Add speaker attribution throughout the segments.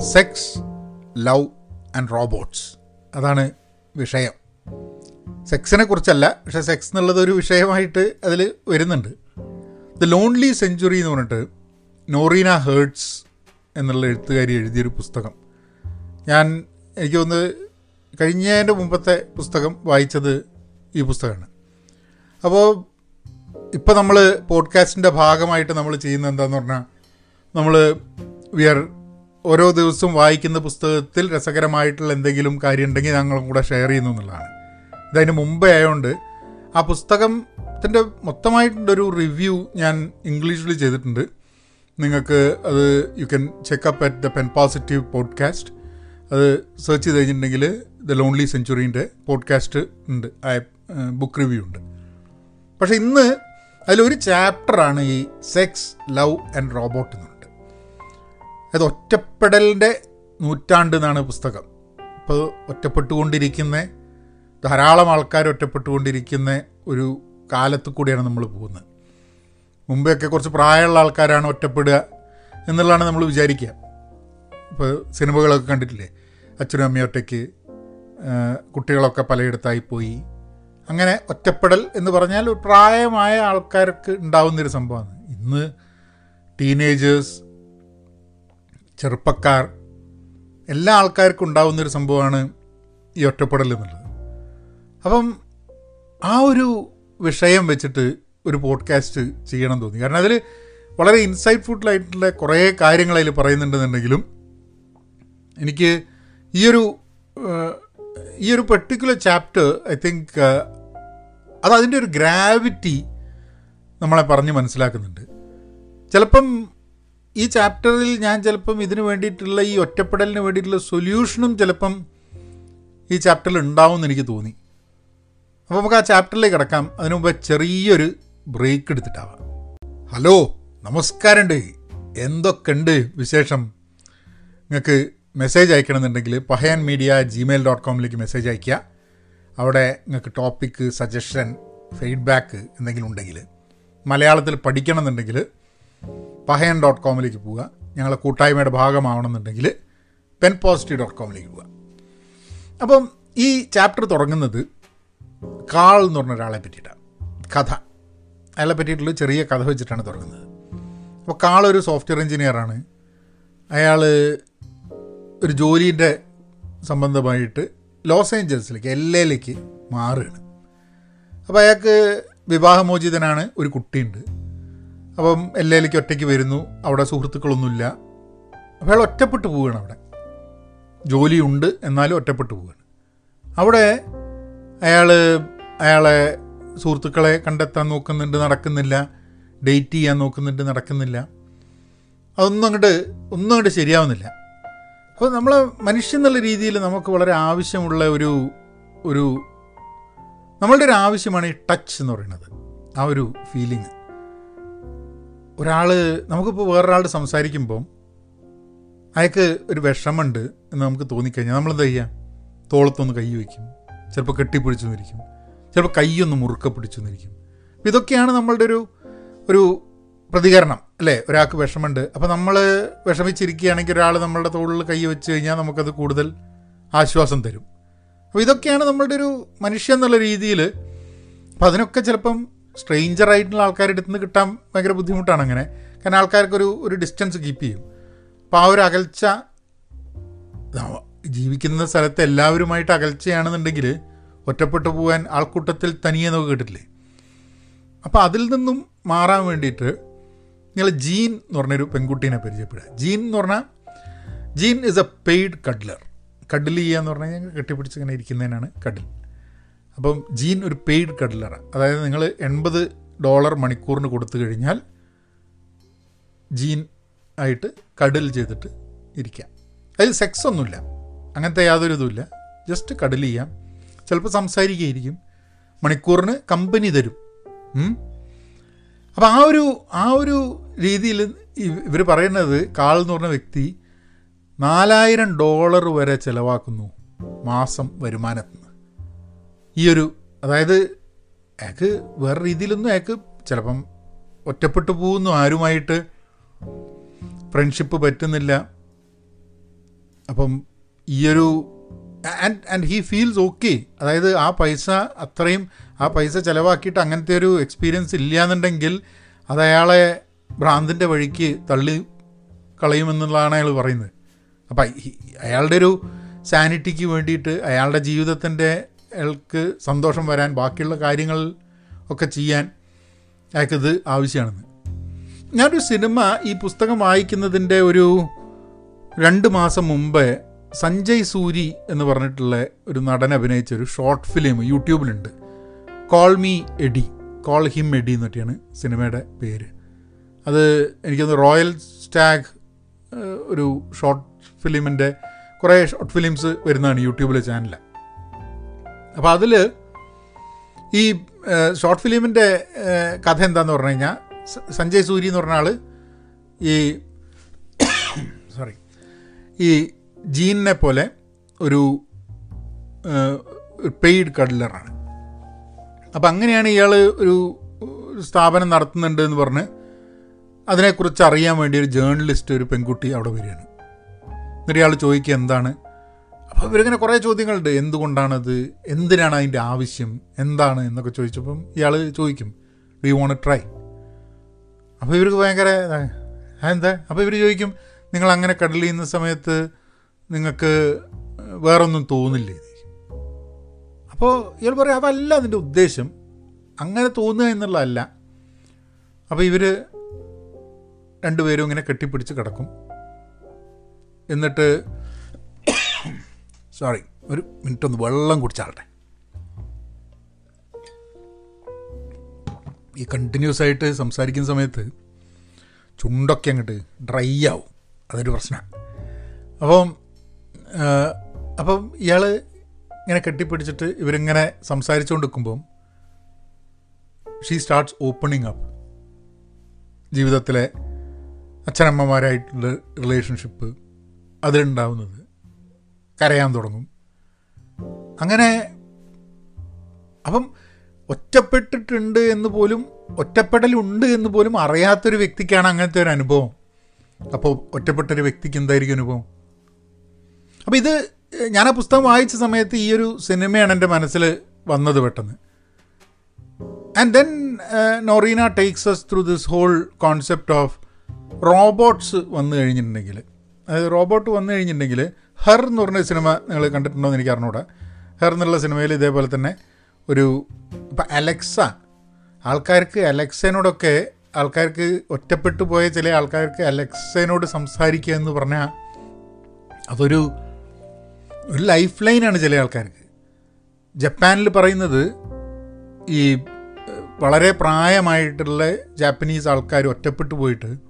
Speaker 1: Sex love and robots അതാണ് വിഷയം. സെക്സിനെ കുറിച്ചല്ല പക്ഷേ സെക്സ് എന്നുള്ളത് ഒരു വിഷയമായിട്ട് അതിൽ വരുന്നുണ്ട്. ദ ലോൺലി സെഞ്ചുറി എന്ന് പറഞ്ഞിട്ട് നോറീന ഹേർട്സ് എന്നുള്ള എഴുത്തുകാരി എഴുതിയൊരു പുസ്തകം. ഞാൻ എനിക്ക് തോന്നുന്നത് കഴിഞ്ഞതിന്റെ മുമ്പത്തെ പുസ്തകം വായിച്ചത് ഈ പുസ്തകമാണ്. അപ്പോൾ ഇപ്പോൾ നമ്മൾ പോഡ്കാസ്റ്റിന്റെ ഭാഗമായിട്ട് നമ്മൾ ചെയ്യുന്നത് എന്താന്ന് പറഞ്ഞാൽ നമ്മൾ വി ആർ ഓരോ ദിവസവും വായിക്കുന്ന പുസ്തകത്തിൽ രസകരമായിട്ടുള്ള എന്തെങ്കിലും കാര്യം ഉണ്ടെങ്കിൽ ഞങ്ങളും കൂടെ ഷെയർ ചെയ്യുന്നു എന്നുള്ളതാണ്. ഇതതിന് മുമ്പേ ആയതുകൊണ്ട് ആ പുസ്തകത്തിന്റെ മൊത്തമായിട്ടുള്ളൊരു റിവ്യൂ ഞാൻ ഇംഗ്ലീഷിൽ ചെയ്തിട്ടുണ്ട്. നിങ്ങൾക്ക് അത് you can check up at the pen positive podcast അത് സെർച്ച് ചെയ്ത് കഴിഞ്ഞിട്ടുണ്ടെങ്കിൽ ദ ലോൺലി സെഞ്ചുറീന്റെ പോഡ്കാസ്റ്റ് ഉണ്ട്. ആ ബുക്ക് റിവ്യൂ ഉണ്ട്. പക്ഷേ ഇന്ന് അതിലൊരു ചാപ്റ്ററാണ് ഈ സെക്സ് ലവ് ആൻഡ് റോബോട്ട് എന്നുണ്ട് അത് ഒറ്റപ്പെടലിന്റെ നൂറ്റാണ്ട് എന്നാണ് പുസ്തകം. ഇപ്പോൾ ഒറ്റപ്പെട്ടുകൊണ്ടിരിക്കുന്ന ധാരാളം ആൾക്കാർ ഒറ്റപ്പെട്ടുകൊണ്ടിരിക്കുന്ന ഒരു കാലത്ത് കൂടിയാണ് നമ്മൾ പോകുന്നത്. മുമ്പെയൊക്കെ കുറച്ച് പ്രായമുള്ള ആൾക്കാരാണ് ഒറ്റപ്പെടുക എന്നുള്ളതാണ് നമ്മൾ വിചാരിക്കുക. ഇപ്പോൾ സിനിമകളൊക്കെ കണ്ടിട്ടില്ലേ? അച്ഛനും അമ്മയും ഒറ്റയ്ക്ക് കുട്ടികളൊക്കെ പലയിടത്തായി പോയി. അങ്ങനെ ഒറ്റപ്പെടൽ എന്ന് പറഞ്ഞാൽ പ്രായമായ ആൾക്കാർക്ക് ഉണ്ടാവുന്നൊരു സംഭവമാണ്. ഇന്ന് ടീനേജേഴ്സ് ചെറുപ്പക്കാർ എല്ലാ ആൾക്കാർക്കും ഉണ്ടാവുന്നൊരു സംഭവമാണ് ഈ ഒറ്റപ്പെടൽ എന്നുള്ളത്. അപ്പം ആ ഒരു വിഷയം വെച്ചിട്ട് ഒരു പോഡ്കാസ്റ്റ് ചെയ്യണം തോന്നി. കാരണം അതിൽ വളരെ ഇൻസൈറ്റ് ആയിട്ടുള്ള കുറേ കാര്യങ്ങൾ അതിൽ പറയുന്നുണ്ടെന്നുണ്ടെങ്കിലും എനിക്ക് ഈയൊരു ഈ ഒരു പെർട്ടിക്കുലർ ചാപ്റ്റർ ഐ തിങ്ക് അത് അതിന്റെ ഒരു ഗ്രാവിറ്റി നമ്മളെ പറഞ്ഞ് മനസ്സിലാക്കുന്നുണ്ട്. ചിലപ്പം ഈ ചാപ്റ്ററിൽ ഞാൻ ചിലപ്പം ഇതിന് വേണ്ടിയിട്ടുള്ള ഈ ഒറ്റപ്പെടലിന് വേണ്ടിയിട്ടുള്ള സൊല്യൂഷനും ചിലപ്പം ഈ ചാപ്റ്ററിൽ ഉണ്ടാവും എന്ന് എനിക്ക് തോന്നി. അപ്പോൾ നമുക്ക് ആ ചാപ്റ്ററിലേക്ക് കിടക്കാം. അതിനു മുമ്പ് ചെറിയൊരു ബ്രേക്ക് എടുത്തിട്ടാവാം. ഹലോ നമസ്കാരമുണ്ട്. എന്തൊക്കെയുണ്ട് വിശേഷം? നിങ്ങൾക്ക് മെസ്സേജ് അയക്കണമെന്നുണ്ടെങ്കിൽ പഹയൻ മീഡിയ ജിമെയിൽ ഡോട്ട് കോമിലേക്ക് മെസ്സേജ് അയയ്ക്കുക. അവിടെ നിങ്ങൾക്ക് ടോപ്പിക്ക് സജഷൻ ഫീഡ്ബാക്ക് എന്തെങ്കിലും ഉണ്ടെങ്കിൽ മലയാളത്തിൽ പഠിക്കണമെന്നുണ്ടെങ്കിൽ പഹയൻ ഡോട്ട് കോമിലേക്ക് പോവുക. ഞങ്ങളെ കൂട്ടായ്മയുടെ ഭാഗമാവണമെന്നുണ്ടെങ്കിൽ പെൻ പോസിറ്റീവ് ഡോട്ട് കോമിലേക്ക് പോവുക. അപ്പം ഈ ചാപ്റ്റർ തുടങ്ങുന്നത് കാൾ എന്ന് പറഞ്ഞ ഒരാളെ പറ്റിയിട്ടാണ്. കഥ. അയാളെ പറ്റിയിട്ടുള്ള ചെറിയ കഥ വെച്ചിട്ടാണ് തുടങ്ങുന്നത്. അപ്പോൾ കാൾ ഒരു സോഫ്റ്റ്വെയർ എഞ്ചിനീയറാണ്. അയാൾ ഒരു ജോലീന്റെ സംബന്ധമായിട്ട് ലോസ് ഏഞ്ചൽസിലേക്ക് എൽ എയിലേക്ക് മാറുകയാണ്. അപ്പോൾ അയാൾക്ക് വിവാഹമോചിതനാണ് ഒരു കുട്ടിയുണ്ട്. അപ്പം എല്ലയിലേക്ക് ഒറ്റയ്ക്ക് വരുന്നു. അവിടെ സുഹൃത്തുക്കളൊന്നുമില്ല. അപ്പോൾ അയാൾ ഒറ്റപ്പെട്ടു പോവുകയാണ് അവിടെ. ജോലിയുണ്ട് എന്നാലും ഒറ്റപ്പെട്ടു പോവുകയാണ്. അവിടെ അയാൾ അയാളെ സുഹൃത്തുക്കളെ കണ്ടെത്താൻ നോക്കുന്നുണ്ട് നടക്കുന്നില്ല. ഡേറ്റ് ചെയ്യാൻ നോക്കുന്നുണ്ട് നടക്കുന്നില്ല. അതൊന്നും അങ്ങോട്ട് ഒന്നും അങ്ങോട്ട് ശരിയാവുന്നില്ല. അപ്പോൾ നമ്മൾ മനുഷ്യൻ എന്നുള്ള രീതിയിൽ നമുക്ക് വളരെ ആവശ്യമുള്ള ഒരു ഒരു നമ്മളുടെ ഒരു ആവശ്യമാണ് ഈ ടച്ച് എന്ന് പറയുന്നത്. ആ ഒരു ഫീലിങ് ഒരാൾ നമുക്കിപ്പോൾ വേറൊരാളോട് സംസാരിക്കുമ്പം അയാൾക്ക് ഒരു വിഷമുണ്ട് എന്ന് നമുക്ക് തോന്നിക്കഴിഞ്ഞാൽ നമ്മളെന്താ ചെയ്യുക തോളത്തൊന്ന് കൈ വയ്ക്കും. ചിലപ്പോൾ കെട്ടിപ്പിടിച്ചു നിന്നിരിക്കും ചിലപ്പോൾ കൈയൊന്ന് മുറുക്ക പിടിച്ചു നിന്നിരിക്കും അപ്പോൾ ഇതൊക്കെയാണ് നമ്മളുടെ ഒരു ഒരു പ്രതികരണം അല്ലേ? ഒരാൾക്ക് വിഷമുണ്ട് അപ്പോൾ നമ്മൾ വിഷമിച്ചിരിക്കുകയാണെങ്കിൽ ഒരാൾ നമ്മളുടെ തോളിൽ കൈ വെച്ച് കഴിഞ്ഞാൽ നമുക്കത് കൂടുതൽ ആശ്വാസം തരും. അപ്പോൾ ഇതൊക്കെയാണ് നമ്മളുടെ ഒരു മനുഷ്യ എന്നുള്ള രീതിയിൽ അപ്പം അതിനൊക്കെ ചിലപ്പം സ്ട്രെയിഞ്ചർ ആയിട്ടുള്ള ആൾക്കാരുടെ അടുത്ത് നിന്ന് കിട്ടാൻ ഭയങ്കര ബുദ്ധിമുട്ടാണ് അങ്ങനെ. കാരണം ആൾക്കാർക്കൊരു ഒരു ഡിസ്റ്റൻസ് കീപ്പ് ചെയ്യും. അപ്പോൾ ആ ഒരു അകൽച്ച ജീവിക്കുന്ന സ്ഥലത്ത് എല്ലാവരുമായിട്ട് അകൽച്ചയാണെന്നുണ്ടെങ്കിൽ ഒറ്റപ്പെട്ടു പോകാൻ ആൾക്കൂട്ടത്തിൽ തനിയെ നമുക്ക് കിട്ടില്ലേ? അപ്പോൾ അതിൽ നിന്നും മാറാൻ വേണ്ടിയിട്ട് നിങ്ങൾ ജീൻ എന്ന് പറഞ്ഞൊരു പെൺകുട്ടീനെ പരിചയപ്പെടുക. ജീൻ എന്ന് പറഞ്ഞാൽ Jean is a paid cuddler ചെയ്യുക എന്ന് പറഞ്ഞാൽ ഞങ്ങൾ കെട്ടിപ്പിടിച്ച് ഇങ്ങനെ ഇരിക്കുന്നതിനാണ് അപ്പം ജീൻ ഒരു പെയ്ഡ് കഡ്ലറാണ് അതായത് നിങ്ങൾ എൺപത് ഡോളർ മണിക്കൂറിന് കൊടുത്തു കഴിഞ്ഞാൽ ജീൻ ആയിട്ട് കഡിൽ ചെയ്തിട്ട് ഇരിക്കാം അതിൽ സെക്സ് ഒന്നുമില്ല. അങ്ങനത്തെ യാതൊരു ഇതുമില്ല. ജസ്റ്റ് കടൽ ചെയ്യാം ചിലപ്പോൾ സംസാരിക്കുകയായിരിക്കും. മണിക്കൂറിന് കമ്പനി തരും. അപ്പോൾ ആ ഒരു ആ ഒരു രീതിയിൽ ഇവർ പറയുന്നത് കാൾ എന്ന് പറഞ്ഞ വ്യക്തി നാലായിരം ഡോളർ വരെ ചിലവാക്കുന്നു. മാസം വരുമാനത്തിൽ നിന്ന് ഈ ഒരു അതായത് അയാൾക്ക് വേറെ രീതിയിലൊന്നും അയാൾക്ക് ചിലപ്പം ഒറ്റപ്പെട്ടു പോകുന്നു. ആരുമായിട്ട് ഫ്രണ്ട്ഷിപ്പ് പറ്റുന്നില്ല. അപ്പം ഈയൊരു and and he feels okay അതായത് ആ പൈസ അത്രയും ആ പൈസ ചിലവാക്കിയിട്ട് അങ്ങനത്തെ ഒരു എക്സ്പീരിയൻസ് ഇല്ല എന്നുണ്ടെങ്കിൽ അത് അയാളെ ഭ്രാന്തിന്റെ വഴിക്ക് തള്ളി കളയുമെന്നുള്ളതാണ് അയാൾ പറയുന്നത്. അപ്പം അയാളുടെ ഒരു സാനിറ്റിക്ക് വേണ്ടിയിട്ട് അയാളുടെ ജീവിതത്തിന്റെ അയാൾക്ക് സന്തോഷം വരാൻ ബാക്കിയുള്ള കാര്യങ്ങൾ ഒക്കെ ചെയ്യാൻ അയാൾക്കിത് ആവശ്യമാണെന്ന്. ഞാനൊരു സിനിമ ഈ പുസ്തകം വായിക്കുന്നതിന്റെ ഒരു രണ്ട് മാസം മുമ്പേ സഞ്ജയ് സൂരി എന്ന് പറഞ്ഞിട്ടുള്ള ഒരു നടൻ അഭിനയിച്ച ഒരു short film യൂട്യൂബിലുണ്ട്. Call me Eddy call him Eddy എന്നൊക്കെയാണ് സിനിമയുടെ പേര്. അത് എനിക്കൊന്ന് റോയൽ സ്റ്റാഗ് ഒരു ഷോർട്ട് ഫിലിമിന്റെ കുറേ ഷോർട്ട് ഫിലിംസ് വരുന്നതാണ് യൂട്യൂബിലെ ചാനൽ അപ്പോൾ അതിൽ ഈ ഷോർട്ട് ഫിലിമിന്റെ കഥ എന്താന്ന് പറഞ്ഞു കഴിഞ്ഞാൽ സഞ്ജയ് സൂരി എന്ന് പറഞ്ഞ ആൾ ഈ സോറി ഈ ജീനിനെ പോലെ ഒരു പെയ്ഡ് കഡ്ലറാണ് അപ്പം അങ്ങനെയാണ് ഇയാൾ ഒരു സ്ഥാപനം നടത്തുന്നുണ്ട് എന്ന് പറഞ്ഞ് അതിനെക്കുറിച്ച് അറിയാൻ വേണ്ടി ഒരു ജേർണലിസ്റ്റ് ഒരു പെൺകുട്ടി അവിടെ വരികയാണ്. എന്നിട്ട് ഇയാൾ ചോദിക്കുക എന്താണ്? അപ്പോൾ ഇവരിങ്ങനെ കുറേ ചോദ്യങ്ങളുണ്ട്. എന്തുകൊണ്ടാണത്? എന്തിനാണ് അതിന്റെ ആവശ്യം? എന്താണ് എന്നൊക്കെ ചോദിച്ചപ്പം ഇയാൾ ചോദിക്കും. ഡു യു വോണ്ട് ട്രൈ അപ്പോൾ ഇവർക്ക് ഭയങ്കര എന്താ? അപ്പോൾ ഇവർ ചോദിക്കും നിങ്ങൾ അങ്ങനെ കടലിൽ ചെയ്യുന്ന സമയത്ത് നിങ്ങൾക്ക് വേറൊന്നും തോന്നില്ലേ? അപ്പോൾ ഇയാൾ പറയും അതല്ല അതിന്റെ ഉദ്ദേശം. അങ്ങനെ തോന്നുക എന്നുള്ളതല്ല. അപ്പോൾ ഇവർ രണ്ടുപേരും ഇങ്ങനെ കെട്ടിപ്പിടിച്ച് കിടക്കും. എന്നിട്ട് സോറി ഒരു മിനിറ്റ് ഒന്ന് വെള്ളം കുടിച്ചാളട്ടെ. ഈ കണ്ടിന്യൂസ് ആയിട്ട് സംസാരിക്കുന്ന സമയത്ത് ചുണ്ടൊക്കെ അങ്ങോട്ട് ഡ്രൈ ആവും. അതൊരു പ്രശ്നമാണ് അപ്പം അപ്പം ഇയാൾ ഇങ്ങനെ കെട്ടിപ്പിടിച്ചിട്ട് ഇവരിങ്ങനെ സംസാരിച്ചുകൊണ്ട് നിൽക്കുമ്പം ഷീ സ്റ്റാർട്ട്സ് ഓപ്പണിങ് അപ്പ് ജീവിതത്തിലെ അച്ഛനമ്മമാരായിട്ടുള്ള റിലേഷൻഷിപ്പ് അതിലുണ്ടാവുന്നത് കരയാൻ തുടങ്ങും. അങ്ങനെ അപ്പം ഒറ്റപ്പെട്ടിട്ടുണ്ട് എന്ന് പോലും ഒറ്റപ്പെടലുണ്ട് എന്ന് പോലും അറിയാത്തൊരു വ്യക്തിക്കാണ് അങ്ങനത്തെ ഒരു അനുഭവം. അപ്പോൾ ഒറ്റപ്പെട്ടൊരു വ്യക്തിക്ക് എന്തായിരിക്കും അനുഭവം? അപ്പോൾ ഇത് ഞാൻ ആ പുസ്തകം വായിച്ച സമയത്ത് ഈ ഒരു സിനിമയാണ് എന്റെ മനസ്സിൽ വന്നത് പെട്ടെന്ന്. And then Norina takes us through this whole concept of robots വന്നു കഴിഞ്ഞിട്ടുണ്ടെങ്കിൽ അതായത് റോബോട്ട് വന്നു കഴിഞ്ഞിട്ടുണ്ടെങ്കിൽ ഹെർ എന്ന് പറഞ്ഞ സിനിമ നിങ്ങൾ കണ്ടിട്ടുണ്ടോ എന്ന് എനിക്ക് അറിഞ്ഞൂടാ. ഹെർ എന്നുള്ള സിനിമയിൽ ഇതേപോലെ തന്നെ ഒരു ഇപ്പം അലക്സ ആൾക്കാർക്ക് അലക്സേനോടൊക്കെ ആൾക്കാർക്ക് ഒറ്റപ്പെട്ടു പോയ ചില ആൾക്കാർക്ക് അലക്സേനോട് സംസാരിക്കുക എന്ന് പറഞ്ഞാൽ അതൊരു ഒരു ലൈഫ് ലൈനാണ് ചില ആൾക്കാർക്ക്. ജപ്പാനിൽ പറയുന്നത് ഈ വളരെ പ്രായമായിട്ടുള്ള ജാപ്പനീസ് ആൾക്കാർ ഒറ്റപ്പെട്ടു പോയിട്ട്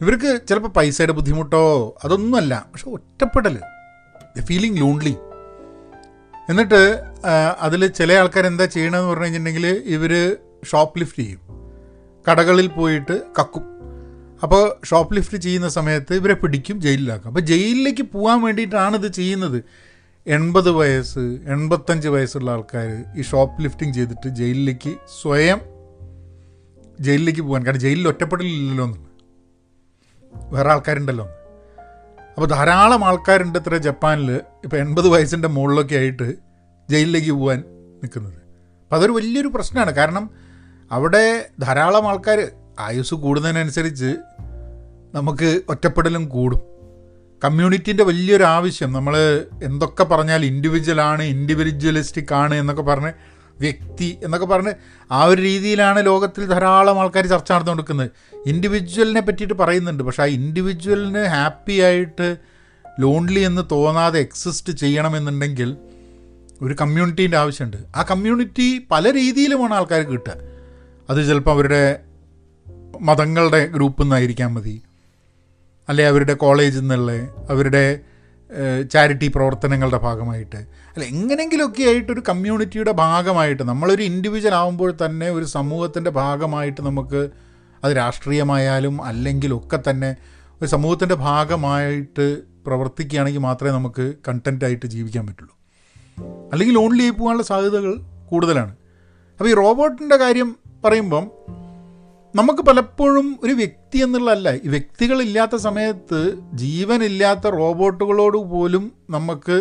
Speaker 1: ഇവർക്ക് ചിലപ്പോൾ പൈസയുടെ ബുദ്ധിമുട്ടോ അതൊന്നുമല്ല. പക്ഷെ ഒറ്റപ്പെടൽ ഫീലിംഗ് ലോൺലി എന്നിട്ട് അതിൽ ചില ആൾക്കാർ എന്താ ചെയ്യണമെന്ന് പറഞ്ഞു കഴിഞ്ഞിട്ടുണ്ടെങ്കിൽ ഇവർ ഷോപ്പ് ലിഫ്റ്റ് ചെയ്യും. കടകളിൽ പോയിട്ട് കക്കും. അപ്പോൾ ഷോപ്പ് ലിഫ്റ്റ് ചെയ്യുന്ന സമയത്ത് ഇവരെ പിടിക്കും ജയിലിലാക്കും. അപ്പോൾ ജയിലിലേക്ക് പോകാൻ വേണ്ടിയിട്ടാണ് ഇത് ചെയ്യുന്നത്. എൺപത് വയസ്സ് എൺപത്തഞ്ച് വയസ്സുള്ള ആൾക്കാർ ഈ ഷോപ്പ് ലിഫ്റ്റിംഗ് ചെയ്തിട്ട് ജയിലിലേക്ക് സ്വയം ജയിലിലേക്ക് പോകാൻ കാരണം ജയിലിൽ ഒറ്റപ്പെടലില്ലല്ലോ എന്ന്. വേറെ ആൾക്കാരുണ്ടല്ലോ. അപ്പോൾ ധാരാളം ആൾക്കാരുണ്ട് ഇത്ര ജപ്പാനിൽ ഇപ്പോൾ എൺപത് വയസ്സിന്റെ മുകളിലൊക്കെ ആയിട്ട് ജയിലിലേക്ക് പോകാൻ നിൽക്കുന്നത് അപ്പം അതൊരു വലിയൊരു പ്രശ്നമാണ്. കാരണം അവിടെ ധാരാളം ആൾക്കാർ ആയുസ് കൂടുന്നതിനനുസരിച്ച് നമുക്ക് ഒറ്റപ്പെടലും കൂടും. കമ്മ്യൂണിറ്റീന്റെ വലിയൊരു ആവശ്യം. നമ്മൾ എന്തൊക്കെ പറഞ്ഞാൽ ഇൻഡിവിജ്വൽ ആണ് ഇൻഡിവിജ്വലിസ്റ്റിക് ആണ് എന്നൊക്കെ പറഞ്ഞ് വ്യക്തി എന്നൊക്കെ പറഞ്ഞ് ആ ഒരു രീതിയിലാണ് ലോകത്തിൽ ധാരാളം ആൾക്കാർ ചർച്ച നടന്നുകൊടുക്കുന്നത് ഇൻഡിവിജ്വലിനെ പറ്റിയിട്ട് പറയുന്നുണ്ട്. പക്ഷെ ആ ഇൻഡിവിജ്വലിന് ഹാപ്പി ആയിട്ട് ലോൺലി എന്ന് തോന്നാതെ എക്സിസ്റ്റ് ചെയ്യണമെന്നുണ്ടെങ്കിൽ ഒരു കമ്മ്യൂണിറ്റീന്റെ ആവശ്യമുണ്ട്. ആ കമ്മ്യൂണിറ്റി പല രീതിയിലുമാണ് ആൾക്കാർ കിട്ടുക. അത് ചിലപ്പോൾ അവരുടെ മതങ്ങളുടെ ഗ്രൂപ്പിൽ നിന്നായിരിക്കാൻ മതി. അല്ലെ അവരുടെ കോളേജിൽ നിന്നുള്ള അവരുടെ ചാരിറ്റി പ്രവർത്തനങ്ങളുടെ ഭാഗമായിട്ട്. അല്ല എങ്ങനെങ്കിലുമൊക്കെ ആയിട്ട് ഒരു കമ്മ്യൂണിറ്റിയുടെ ഭാഗമായിട്ട് നമ്മളൊരു ഇൻഡിവിജ്വൽ ആകുമ്പോൾ തന്നെ ഒരു സമൂഹത്തിന്റെ ഭാഗമായിട്ട് നമുക്ക് അത് രാഷ്ട്രീയമായാലും അല്ലെങ്കിലൊക്കെ തന്നെ ഒരു സമൂഹത്തിന്റെ ഭാഗമായിട്ട് പ്രവർത്തിക്കുകയാണെങ്കിൽ മാത്രമേ നമുക്ക് കണ്ടന്റായിട്ട് ജീവിക്കാൻ പറ്റുള്ളൂ. അല്ലെങ്കിൽ ലോൺ ആയി പോകാനുള്ള സാധ്യതകൾ കൂടുതലാണ്. അപ്പോൾ ഈ റോബോട്ടിന്റെ കാര്യം പറയുമ്പം നമുക്ക് പലപ്പോഴും ഒരു വ്യക്തി എന്നുള്ളതല്ല. ഈ വ്യക്തികളില്ലാത്ത സമയത്ത് ജീവനില്ലാത്ത റോബോട്ടുകളോട് പോലും നമുക്ക്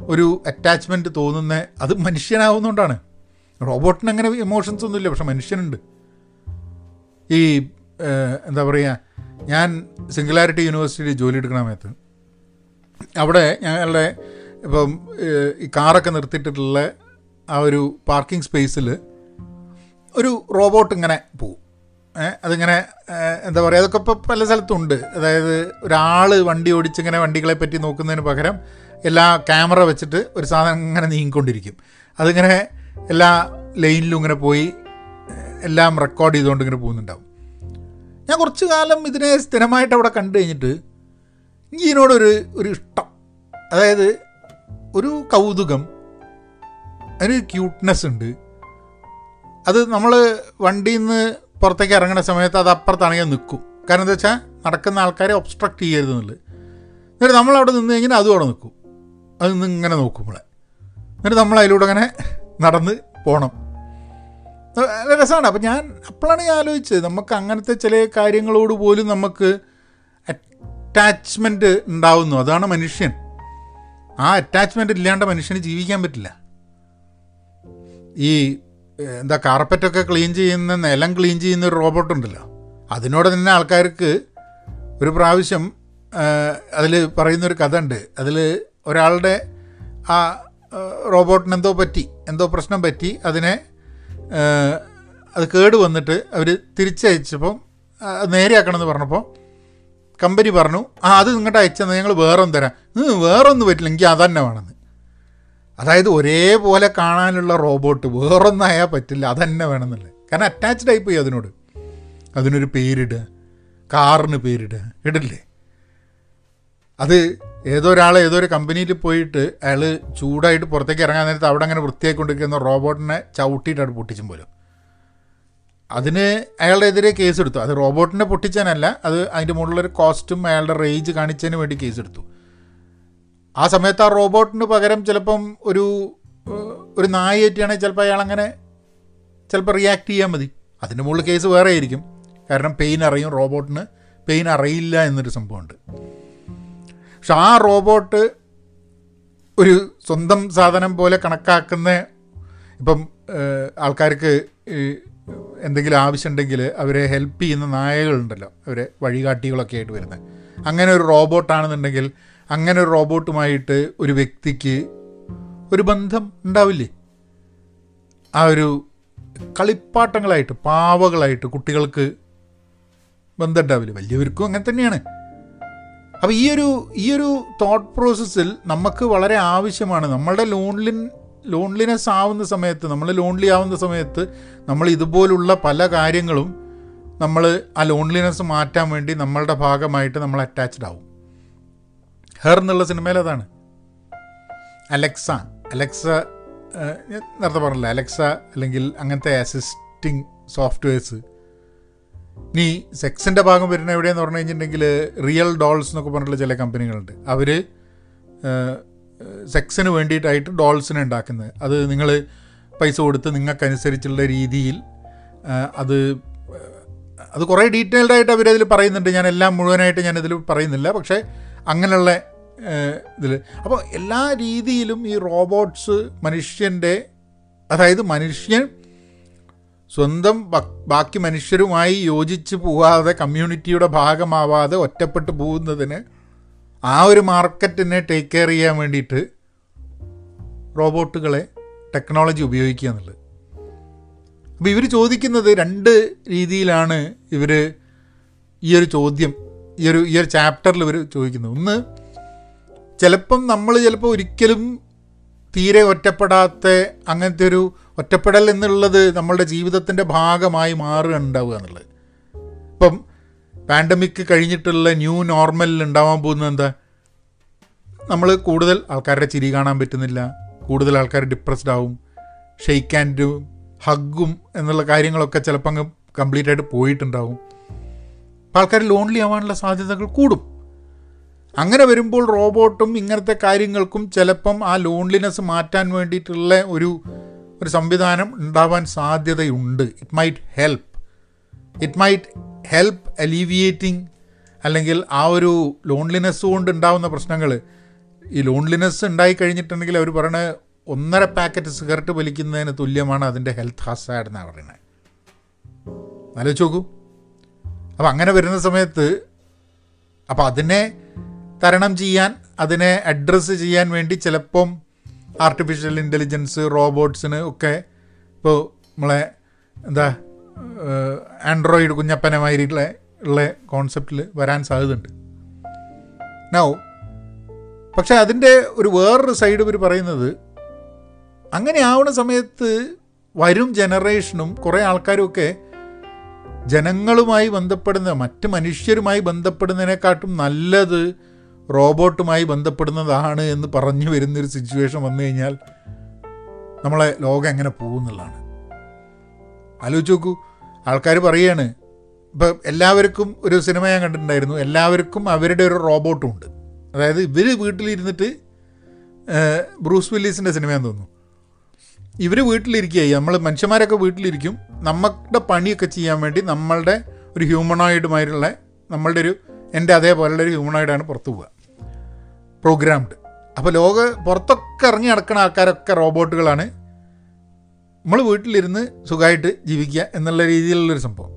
Speaker 1: ഒരു അറ്റാച്ച്മെന്റ് തോന്നുന്ന അത് മനുഷ്യനാവുന്നതുകൊണ്ടാണ് റോബോട്ടിന് അങ്ങനെ ഇമോഷൻസ് ഒന്നുമില്ല പക്ഷെ മനുഷ്യനുണ്ട്. ഈ എന്താ പറയുക ഞാൻ സിംഗുലാരിറ്റി യൂണിവേഴ്സിറ്റിയിൽ ജോലി എടുക്കുന്ന സമയത്ത് അവിടെ ഞങ്ങളുടെ ഇപ്പം ഈ കാറൊക്കെ നിർത്തിയിട്ടിട്ടുള്ള ആ ഒരു പാർക്കിംഗ് സ്പേസിൽ ഒരു റോബോട്ട് ഇങ്ങനെ പോവും. അതിങ്ങനെ എന്താ പറയുക അതൊക്കെ ഇപ്പോൾ പല സ്ഥലത്തുണ്ട്. അതായത് ഒരാൾ വണ്ടി ഓടിച്ചിങ്ങനെ വണ്ടികളെ പറ്റി നോക്കുന്നതിന് പകരം എല്ലാ ക്യാമറ വെച്ചിട്ട് ഒരു സാധനം ഇങ്ങനെ നീങ്ങിക്കൊണ്ടിരിക്കും. അതിങ്ങനെ എല്ലാ ലൈനിലും ഇങ്ങനെ പോയി എല്ലാം റെക്കോർഡ് ചെയ്തുകൊണ്ട് ഇങ്ങനെ പോകുന്നുണ്ടാവും. ഞാൻ കുറച്ച് കാലം ഇതിനെ സ്ഥിരമായിട്ട് അവിടെ കണ്ടു കഴിഞ്ഞിട്ട് എനിക്ക് ഇതിനോടൊരു ഒരു ഇഷ്ടം. അതായത് ഒരു കൗതുകം ഒരു ക്യൂട്ട്നെസ് ഉണ്ട്. അത് നമ്മൾ വണ്ടിയിൽ നിന്ന് പുറത്തേക്ക് ഇറങ്ങുന്ന സമയത്ത് അത് അപ്പുറത്താണെങ്കിൽ നിൽക്കും. കാരണം എന്താ വെച്ചാൽ നടക്കുന്ന ആൾക്കാരെ ഒബ്സ്ട്രക്റ്റ് ചെയ്യരുത് എന്നുള്ളത്. എന്നിട്ട് നമ്മൾ അവിടെ നിന്ന് കഴിഞ്ഞാൽ അതും അവിടെ നിൽക്കും. അത് നിന്ന് ഇങ്ങനെ നോക്കും നമ്മളെ. എന്നിട്ട് നമ്മൾ അതിലൂടെ അങ്ങനെ നടന്ന് പോകണം നല്ല രസമാണ്. അപ്പം ഞാൻ അപ്പോഴാണ് ഞാൻ ആലോചിച്ചത്. നമുക്ക് അങ്ങനത്തെ ചില കാര്യങ്ങളോട് പോലും നമുക്ക് അറ്റാച്ച്മെന്റ് ഉണ്ടാവുന്നു. അതാണ് മനുഷ്യൻ. ആ അറ്റാച്ച്മെന്റ് ഇല്ലാണ്ട് മനുഷ്യന് ജീവിക്കാൻ പറ്റില്ല. ഈ എന്താ കാർപ്പറ്റൊക്കെ ക്ലീൻ ചെയ്യുന്ന നിലം ക്ലീൻ ചെയ്യുന്ന ഒരു റോബോട്ട് ഉണ്ടല്ലോ. അതിനോട് തന്നെ ആൾക്കാർക്ക് ഒരു പ്രാവശ്യം അതിൽ പറയുന്നൊരു കഥ ഉണ്ട് അതിൽ ഒരാളുടെ ആ റോബോട്ടിന് എന്തോ പറ്റി എന്തോ പ്രശ്നം പറ്റി അതിനെ അത് കേട് വന്നിട്ട് അവർ തിരിച്ചയച്ചപ്പം അത് നേരെയാക്കണമെന്ന് പറഞ്ഞപ്പോൾ കമ്പനി പറഞ്ഞു ആ അത് നിങ്ങളുടെ അയച്ചെന്ന് ഞങ്ങൾ വേറെ ഒന്ന് തരാം. "ഉം, വേറെ ഒന്നും പറ്റില്ല എനിക്ക് വേണമെന്ന്. അതായത് ഒരേപോലെ കാണാനുള്ള റോബോട്ട് വേറൊന്നായാൽ പറ്റില്ല അതന്നെ വേണമെന്നുള്ളത് കാരണം അറ്റാച്ച്ഡ് ആയിപ്പോയി അതിനോട്. അതിനൊരു പേരിടുക കാറിന് പേരിടുക ഇടില്ലേ? അത് ഏതോ ഒരാൾ ഏതോ ഒരു കമ്പനിയിൽ പോയിട്ട് അയാൾ ചൂടായിട്ട് പുറത്തേക്ക് ഇറങ്ങാൻ നേരത്ത് അവിടെ അങ്ങനെ വൃത്തിയായിക്കൊണ്ടിരിക്കുന്ന റോബോട്ടിനെ ചവിട്ടിയിട്ടാണ് പൊട്ടിച്ചും പോലും. അതിന് അയാളുടെ എതിരെ കേസ് എടുത്തു. അത് റോബോട്ടിനെ പൊട്ടിച്ചാനല്ല അത് അതിന്റെ മുകളിലൊരു കോസ്റ്റും അയാളുടെ റേഞ്ച് കാണിച്ചതിന് വേണ്ടി കേസ് എടുത്തു. ആ സമയത്ത് ആ റോബോട്ടിന് പകരം ചിലപ്പം ഒരു ഒരു നായയായിട്ടാണെങ്കിൽ ചിലപ്പോൾ അയാൾ അങ്ങനെ ചിലപ്പോൾ റിയാക്ട് ചെയ്യാൻ മതി. അതിന്റെ മുകളിൽ കേസ് വേറെ ആയിരിക്കും. കാരണം പെയിൻ അറിയും റോബോട്ടിന് പെയിൻ അറിയില്ല എന്നൊരു സംഭവമുണ്ട്. പക്ഷെ ആ റോബോട്ട് ഒരു സ്വന്തം സാധനം പോലെ കണക്കാക്കുന്ന ഇപ്പം ആൾക്കാർക്ക് എന്തെങ്കിലും ആവശ്യമുണ്ടെങ്കിൽ അവരെ ഹെൽപ്പ് ചെയ്യുന്ന നായകളുണ്ടല്ലോ. അവരെ വഴികാട്ടികളൊക്കെ ആയിട്ട് വരുന്നത്. അങ്ങനെ ഒരു റോബോട്ടാണെന്നുണ്ടെങ്കിൽ അങ്ങനെ ഒരു റോബോട്ടുമായിട്ട് ഒരു വ്യക്തിക്ക് ഒരു ബന്ധം ഉണ്ടാവില്ലേ? ആ ഒരു കളിപ്പാട്ടങ്ങളായിട്ട് പാവകളായിട്ട് കുട്ടികൾക്ക് ബന്ധം ഉണ്ടാവില്ല? വലിയവർക്കും അങ്ങനെ തന്നെയാണ്. അപ്പോൾ ഈ ഒരു ഈ ഒരു തോട്ട് പ്രോസസ്സിൽ നമുക്ക് വളരെ ആവശ്യമാണ്. നമ്മളുടെ ലോൺലിൻ ലോൺലിനെസ് ആവുന്ന സമയത്ത് നമ്മൾ ലോൺലി ആവുന്ന സമയത്ത് നമ്മൾ ഇതുപോലുള്ള പല കാര്യങ്ങളും നമ്മൾ ആ ലോൺലിനെസ് മാറ്റാൻ വേണ്ടി നമ്മളുടെ ഭാഗമായിട്ട് നമ്മൾ അറ്റാച്ച്ഡ് ആവും. ഹെർ എന്നുള്ള സിനിമയിൽ അതാണ്. അലക്സ അലക്സ നേരത്തെ പറഞ്ഞില്ല അലക്സ അല്ലെങ്കിൽ അങ്ങനത്തെ അസിസ്റ്റിംഗ് സോഫ്റ്റ്വെയർസ് നീ സെക്സിന്റെ ഭാഗം വരുന്ന എവിടെയെന്ന് പറഞ്ഞു കഴിഞ്ഞിട്ടുണ്ടെങ്കിൽ റിയൽ ഡോൾസ് എന്നൊക്കെ പറഞ്ഞിട്ടുള്ള ചില കമ്പനികളുണ്ട്. അവർ സെക്സിന് വേണ്ടിയിട്ടായിട്ട് ഡോൾസിനെ ഉണ്ടാക്കുന്നത്. അത് നിങ്ങൾ പൈസ കൊടുത്ത് നിങ്ങൾക്കനുസരിച്ചുള്ള രീതിയിൽ അത് അത് കുറേ ഡീറ്റെയിൽഡായിട്ട് അവരതിൽ പറയുന്നുണ്ട്. ഞാൻ എല്ലാം മുഴുവനായിട്ട് ഞാനിതിൽ പറയുന്നില്ല. പക്ഷേ അങ്ങനെയുള്ള ഇതിൽ അപ്പോൾ എല്ലാ രീതിയിലും ഈ റോബോട്ട്സ് മനുഷ്യന്റെ അതായത് മനുഷ്യൻ സ്വന്തം ബാക്കി മനുഷ്യരുമായി യോജിച്ച് പോകാതെ കമ്മ്യൂണിറ്റിയുടെ ഭാഗമാവാതെ ഒറ്റപ്പെട്ട് പോകുന്നതിന് ആ ഒരു മാർക്കറ്റിനെ ടേക്ക് കെയർ ചെയ്യാൻ വേണ്ടിയിട്ട് റോബോട്ടുകളെ ടെക്നോളജി ഉപയോഗിക്കുക എന്നുള്ളത്. അപ്പോൾ ഇവർ ചോദിക്കുന്നത് രണ്ട് രീതിയിലാണ് ഇവർ ഈ ഒരു ചോദ്യം ഈ ഒരു ഈ ഒരു ചാപ്റ്ററിൽ ഇവർ ചോദിക്കുന്നത് ഒന്ന് ചിലപ്പം നമ്മൾ ചിലപ്പോൾ ഒരിക്കലും തീരെ ഒറ്റപ്പെടാത്ത അങ്ങനത്തെ ഒരു ഒറ്റപ്പെടൽ എന്നുള്ളത് നമ്മളുടെ ജീവിതത്തിന്റെ ഭാഗമായി മാറുകയുണ്ടാവുക എന്നുള്ളത്. ഇപ്പം പാൻഡമിക് കഴിഞ്ഞിട്ടുള്ള ന്യൂ നോർമലിൽ ഉണ്ടാവാൻ പോകുന്നത് എന്താ? നമ്മൾ കൂടുതൽ ആൾക്കാരുടെ ചിരി കാണാൻ പറ്റുന്നില്ല കൂടുതൽ ആൾക്കാർ ഡിപ്രസ്ഡ് ആവും ഷെയ്ക്ക് ആൻഡും ഹഗ്ഗും എന്നുള്ള കാര്യങ്ങളൊക്കെ ചിലപ്പോൾ അങ്ങ് കംപ്ലീറ്റ് ആയിട്ട് പോയിട്ടുണ്ടാവും. ആൾക്കാർ ലോൺലി ആവാനുള്ള സാധ്യതകൾ കൂടും. അങ്ങനെ വരുമ്പോൾ റോബോട്ടും ഇങ്ങനത്തെ കാര്യങ്ങൾക്കും ചിലപ്പം ആ ലോൺലിനെസ് മാറ്റാൻ വേണ്ടിയിട്ടുള്ള ഒരു ഒരു സംവിധാനം ഉണ്ടാവാൻ സാധ്യതയുണ്ട്. It might help it might help alleviating അല്ലെങ്കിൽ ആ ഒരു ലോൺലിനെസ് കൊണ്ട് ഉണ്ടാവുന്ന പ്രശ്നങ്ങൾ. ഈ ലോൺലിനെസ് ഉണ്ടായി കഴിഞ്ഞിട്ടുണ്ടെങ്കിൽ അവർ പറയണ ഒന്നര പാക്കറ്റ് സിഗരറ്റ് വലിക്കുന്നതിന് തുല്യമാണ് അതിന്റെ ഹെൽത്ത് ഹസാഡ് എന്നാണ് പറയുന്നത്. ആലോചിച്ച് നോക്കൂ. അപ്പം അങ്ങനെ വരുന്ന സമയത്ത് അപ്പോൾ അതിനെ തരണം ചെയ്യാൻ അതിനെ അഡ്രസ്സ് ചെയ്യാൻ വേണ്ടി ചിലപ്പം ആർട്ടിഫിഷ്യൽ ഇന്റലിജൻസ് റോബോട്ട്സിന് ഒക്കെ ഇപ്പോൾ നമ്മളെ എന്താ ആൻഡ്രോയിഡ് കുഞ്ഞപ്പനമായിട്ടുള്ള ഉള്ള കോൺസെപ്റ്റിൽ വരാൻ സാധ്യതയുണ്ട്. നൗ പക്ഷെ അതിന്റെ ഒരു വേറൊരു സൈഡ് ഇവർ പറയുന്നത് അങ്ങനെ ആവുന്ന സമയത്ത് വരും ജനറേഷനും കുറേ ആൾക്കാരുമൊക്കെ ജനങ്ങളുമായി ബന്ധപ്പെടുന്ന മറ്റ് മനുഷ്യരുമായി ബന്ധപ്പെടുന്നതിനെക്കാട്ടും നല്ലത് റോബോട്ടുമായി ബന്ധപ്പെടുന്നതാണ് എന്ന് പറഞ്ഞു വരുന്നൊരു സിറ്റുവേഷൻ വന്നു കഴിഞ്ഞാൽ നമ്മളെ ലോകം എങ്ങനെ പോകുന്നുള്ളതാണ് ആലോചിച്ച് നോക്കൂ. ആൾക്കാർ പറയാണ് ഇപ്പം എല്ലാവർക്കും ഒരു സിനിമ ഞാൻ കണ്ടിട്ടുണ്ടായിരുന്നു. എല്ലാവർക്കും അവരുടെ ഒരു റോബോട്ടും ഉണ്ട്. അതായത് ഇവർ വീട്ടിലിരുന്നിട്ട് ബ്രൂസ് വില്ലീസിന്റെ സിനിമയാന്ന് തോന്നുന്നു. ഇവർ വീട്ടിലിരിക്കുക നമ്മൾ മനുഷ്യന്മാരൊക്കെ വീട്ടിലിരിക്കും. നമ്മുടെ പണിയൊക്കെ ചെയ്യാൻ വേണ്ടി നമ്മളുടെ ഒരു ഹ്യൂമണോയിഡുമായിട്ടുള്ള നമ്മളുടെ ഒരു എന്റെ അതേപോലുള്ള ഒരു ഹ്യൂമണോയിഡാണ് പുറത്തു പോവുക. പ്രോഗ്രാംഡ് അപ്പോൾ ലോക പുറത്തൊക്കെ ഇറങ്ങി നടക്കുന്ന ആൾക്കാരൊക്കെ റോബോട്ടുകളാണ്. നമ്മൾ വീട്ടിലിരുന്ന് സുഖമായിട്ട് ജീവിക്കുക എന്നുള്ള രീതിയിലുള്ളൊരു സംഭവം.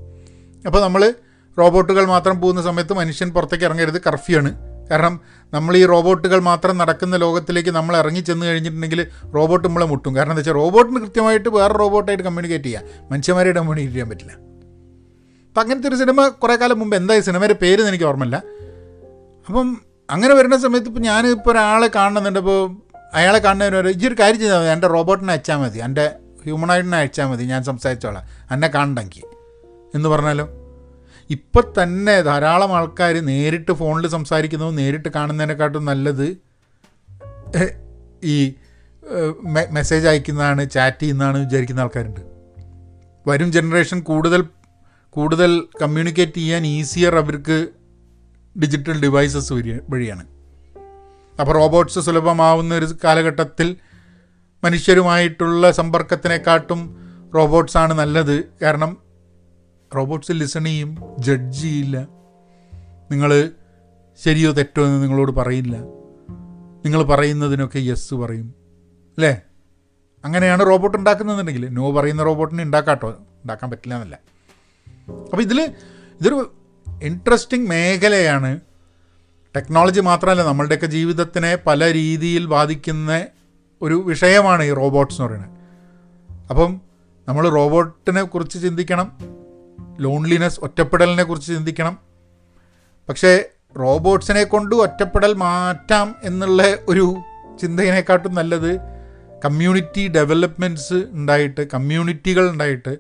Speaker 1: അപ്പോൾ നമ്മൾ റോബോട്ടുകൾ മാത്രം പോകുന്ന സമയത്ത് മനുഷ്യൻ പുറത്തേക്ക് ഇറങ്ങരുത് കർഫ്യൂ ആണ്. കാരണം നമ്മൾ ഈ റോബോട്ടുകൾ മാത്രം നടക്കുന്ന ലോകത്തിലേക്ക് നമ്മൾ ഇറങ്ങി ചെന്ന് കഴിഞ്ഞിട്ടുണ്ടെങ്കിൽ റോബോട്ട് നമ്മളെ മുട്ടും. കാരണം എന്താ വെച്ചാൽ റോബോട്ടിന് കൃത്യമായിട്ട് വേറെ റോബോട്ടായിട്ട് കമ്മ്യൂണിക്കേറ്റ് ചെയ്യാം. മനുഷ്യന്മാരായിട്ട് കമ്മ്യൂണിക്കേറ്റ് ചെയ്യാൻ പറ്റില്ല. അപ്പം അങ്ങനത്തെ ഒരു സിനിമ കുറേ കാലം മുമ്പ് എന്തായി സിനിമയുടെ പേര് എനിക്ക് ഓർമ്മയില്ല. അപ്പം അങ്ങനെ വരുന്ന സമയത്ത് ഇപ്പോൾ ഞാൻ ഒരാളെ കാണുന്നുണ്ട്. ഇപ്പോൾ അയാളെ കാണുന്നതിന് ഈ ഒരു കാര്യം ചെയ്താൽ മതി. എന്റെ റോബോട്ടിനെ അയച്ചാൽ മതി. എന്റെ ഹ്യൂമണായിട്ടിനെ അയച്ചാൽ മതി. ഞാൻ സംസാരിച്ചോളാം. എന്നെ കാണണ്ടെങ്കിൽ എന്ന് പറഞ്ഞാലോ ഇപ്പം തന്നെ ധാരാളം ആൾക്കാർ നേരിട്ട് ഫോണിൽ സംസാരിക്കുന്നതും നേരിട്ട് കാണുന്നതിനെക്കാട്ടും നല്ലത് ഈ മെസ്സേജ് അയക്കുന്നതാണ് ചാറ്റ് ചെയ്യുന്നതാണ് വിചാരിക്കുന്ന ആൾക്കാരുണ്ട്. വരും ജനറേഷൻ കൂടുതൽ കൂടുതൽ കമ്മ്യൂണിക്കേറ്റ് ചെയ്യാൻ ഈസിയർ അവർക്ക് ഡിജിറ്റൽ ഡിവൈസസ് വഴിയാണ്. അപ്പോൾ റോബോട്ട്സ് സുലഭമാവുന്ന ഒരു കാലഘട്ടത്തിൽ മനുഷ്യരുമായിട്ടുള്ള സമ്പർക്കത്തിനെക്കാട്ടും റോബോട്ട്സാണ് നല്ലത്. കാരണം റോബോട്ട്സ് ലിസൺ ചെയ്യും ജഡ്ജ് ചെയ്യില്ല. നിങ്ങൾ ശരിയോ തെറ്റോ എന്ന് നിങ്ങളോട് പറയില്ല. നിങ്ങൾ പറയുന്നതിനൊക്കെ യെസ് പറയും. അല്ലേ? അങ്ങനെയാണ് റോബോട്ട് ഉണ്ടാക്കുന്നതെന്നുണ്ടെങ്കിൽ നോ പറയുന്ന റോബോട്ടിനെ ഉണ്ടാക്കാട്ടോ. ഉണ്ടാക്കാൻ പറ്റില്ല എന്നല്ല. അപ്പോൾ ഇതിൽ ഇതൊരു ഇൻട്രസ്റ്റിംഗ് മേഖലയാണ്. ടെക്നോളജി മാത്രമല്ല നമ്മളുടെയൊക്കെ ജീവിതത്തിനെ പല രീതിയിൽ ബാധിക്കുന്ന ഒരു വിഷയമാണ് ഈ റോബോട്ട്സ് എന്ന് പറയുന്നത്. അപ്പം നമ്മൾ റോബോട്ടിനെ കുറിച്ച് ചിന്തിക്കണം. ലോൺലിനെസ് ഒറ്റപ്പെടലിനെ കുറിച്ച് ചിന്തിക്കണം. പക്ഷേ റോബോട്ട്സിനെ കൊണ്ട് ഒറ്റപ്പെടൽ മാറ്റാം എന്നുള്ള ഒരു ചിന്തയിനെക്കാട്ടും നല്ലത് കമ്മ്യൂണിറ്റി ഡെവലപ്മെന്റ്സ് ഉണ്ടായിട്ട് കമ്മ്യൂണിറ്റികൾ ഉണ്ടായിട്ട്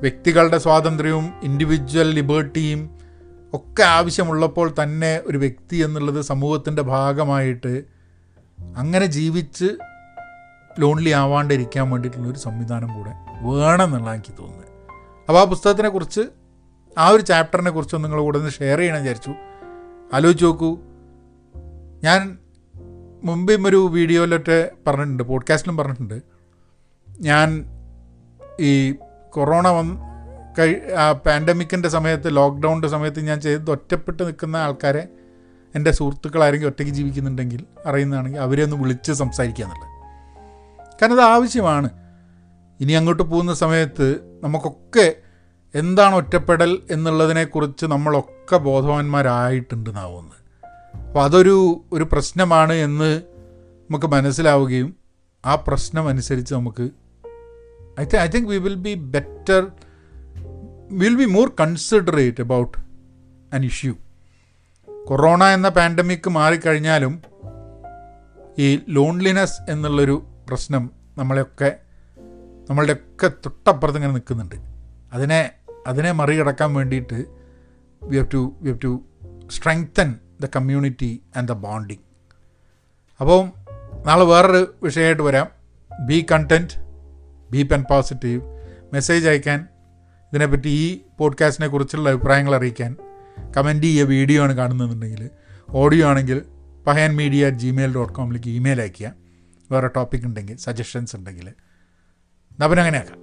Speaker 1: വ്യക്തികളുടെ സ്വാതന്ത്ര്യവും ഇൻഡിവിജ്വൽ ലിബേർട്ടിയും ഒക്കെ ആവശ്യമുള്ളപ്പോൾ തന്നെ ഒരു വ്യക്തി എന്നുള്ളത് സമൂഹത്തിന്റെ ഭാഗമായിട്ട് അങ്ങനെ ജീവിച്ച് ലോൺലി ആവാണ്ടിരിക്കാൻ വേണ്ടിയിട്ടുള്ളൊരു സംവിധാനം കൂടെ വേണമെന്നുള്ള എനിക്ക് തോന്നുന്നത്. അപ്പോൾ ആ പുസ്തകത്തിനെ കുറിച്ച് ആ ഒരു ചാപ്റ്ററിനെ കുറിച്ചൊന്നും നിങ്ങൾ കൂടെ ഒന്ന് ഷെയർ ചെയ്യണം വിചാരിച്ചു. ആലോചിച്ച് നോക്കൂ. ഞാൻ മുമ്പേയും ഒരു വീഡിയോയിലൊക്കെ പറഞ്ഞിട്ടുണ്ട് പോഡ്കാസ്റ്റിലും പറഞ്ഞിട്ടുണ്ട്. ഞാൻ ഈ കൊറോണ വന്ന് കഴി ആ പാൻഡമിക്കിന്റെ സമയത്ത് ലോക്ക്ഡൗണിന്റെ സമയത്ത് ഞാൻ ചെയ്ത് ഒറ്റപ്പെട്ട് നിൽക്കുന്ന ആൾക്കാരെ എന്റെ സുഹൃത്തുക്കളാരെങ്കിലും ഒറ്റയ്ക്ക് ജീവിക്കുന്നുണ്ടെങ്കിൽ അറിയുന്നതാണെങ്കിൽ അവരെ ഒന്ന് വിളിച്ച് സംസാരിക്കുക എന്നുള്ളത്. കാരണം അത് ആവശ്യമാണ്. ഇനി അങ്ങോട്ട് പോകുന്ന സമയത്ത് നമുക്കൊക്കെ എന്താണ് ഒറ്റപ്പെടൽ എന്നുള്ളതിനെക്കുറിച്ച് നമ്മളൊക്കെ ബോധവാന്മാരായിട്ടുണ്ടെന്നാവുന്നത് അപ്പോൾ അതൊരു ഒരു പ്രശ്നമാണ് എന്ന് നമുക്ക് മനസ്സിലാവുകയും ആ പ്രശ്നം അനുസരിച്ച് നമുക്ക് I think I think we will be better will be more considerate about an issue corona എന്ന പാൻഡമിക് മാറിക്കഴിഞ്ഞാലും ഈ ലോൺലിനെസ് എന്നുള്ളൊരു പ്രശ്നം നമ്മളെയൊക്കെ നമ്മളുടെയൊക്കെ തൊട്ടപ്പുറത്ത് ഇങ്ങനെ നിൽക്കുന്നുണ്ട്. അതിനെ അതിനെ മറികടക്കാൻ വേണ്ടിയിട്ട് we have to we have to strengthen the community and the bonding അപ്പോൾ നാളെ വേറൊരു വിഷയമായിട്ട് വരാം. Be content be pen positive message അയക്കാൻ ഇതിനെപ്പറ്റി ഈ പോഡ്കാസ്റ്റിനെ കുറിച്ചുള്ള അഭിപ്രായങ്ങൾ അറിയിക്കാൻ കമന്റ് ചെയ്യുക വീഡിയോ ആണ് കാണുന്നതെന്നുണ്ടെങ്കിൽ ഓഡിയോ ആണെങ്കിൽ Pahayan media at gmail dot കോമിലേക്ക് email അയയ്ക്കുക വേറെ ടോപ്പിക് ഉണ്ടെങ്കിൽ സജഷൻസ് ഉണ്ടെങ്കിൽ. എന്നാൽ പിന്നെ അങ്ങനെ ആക്കാം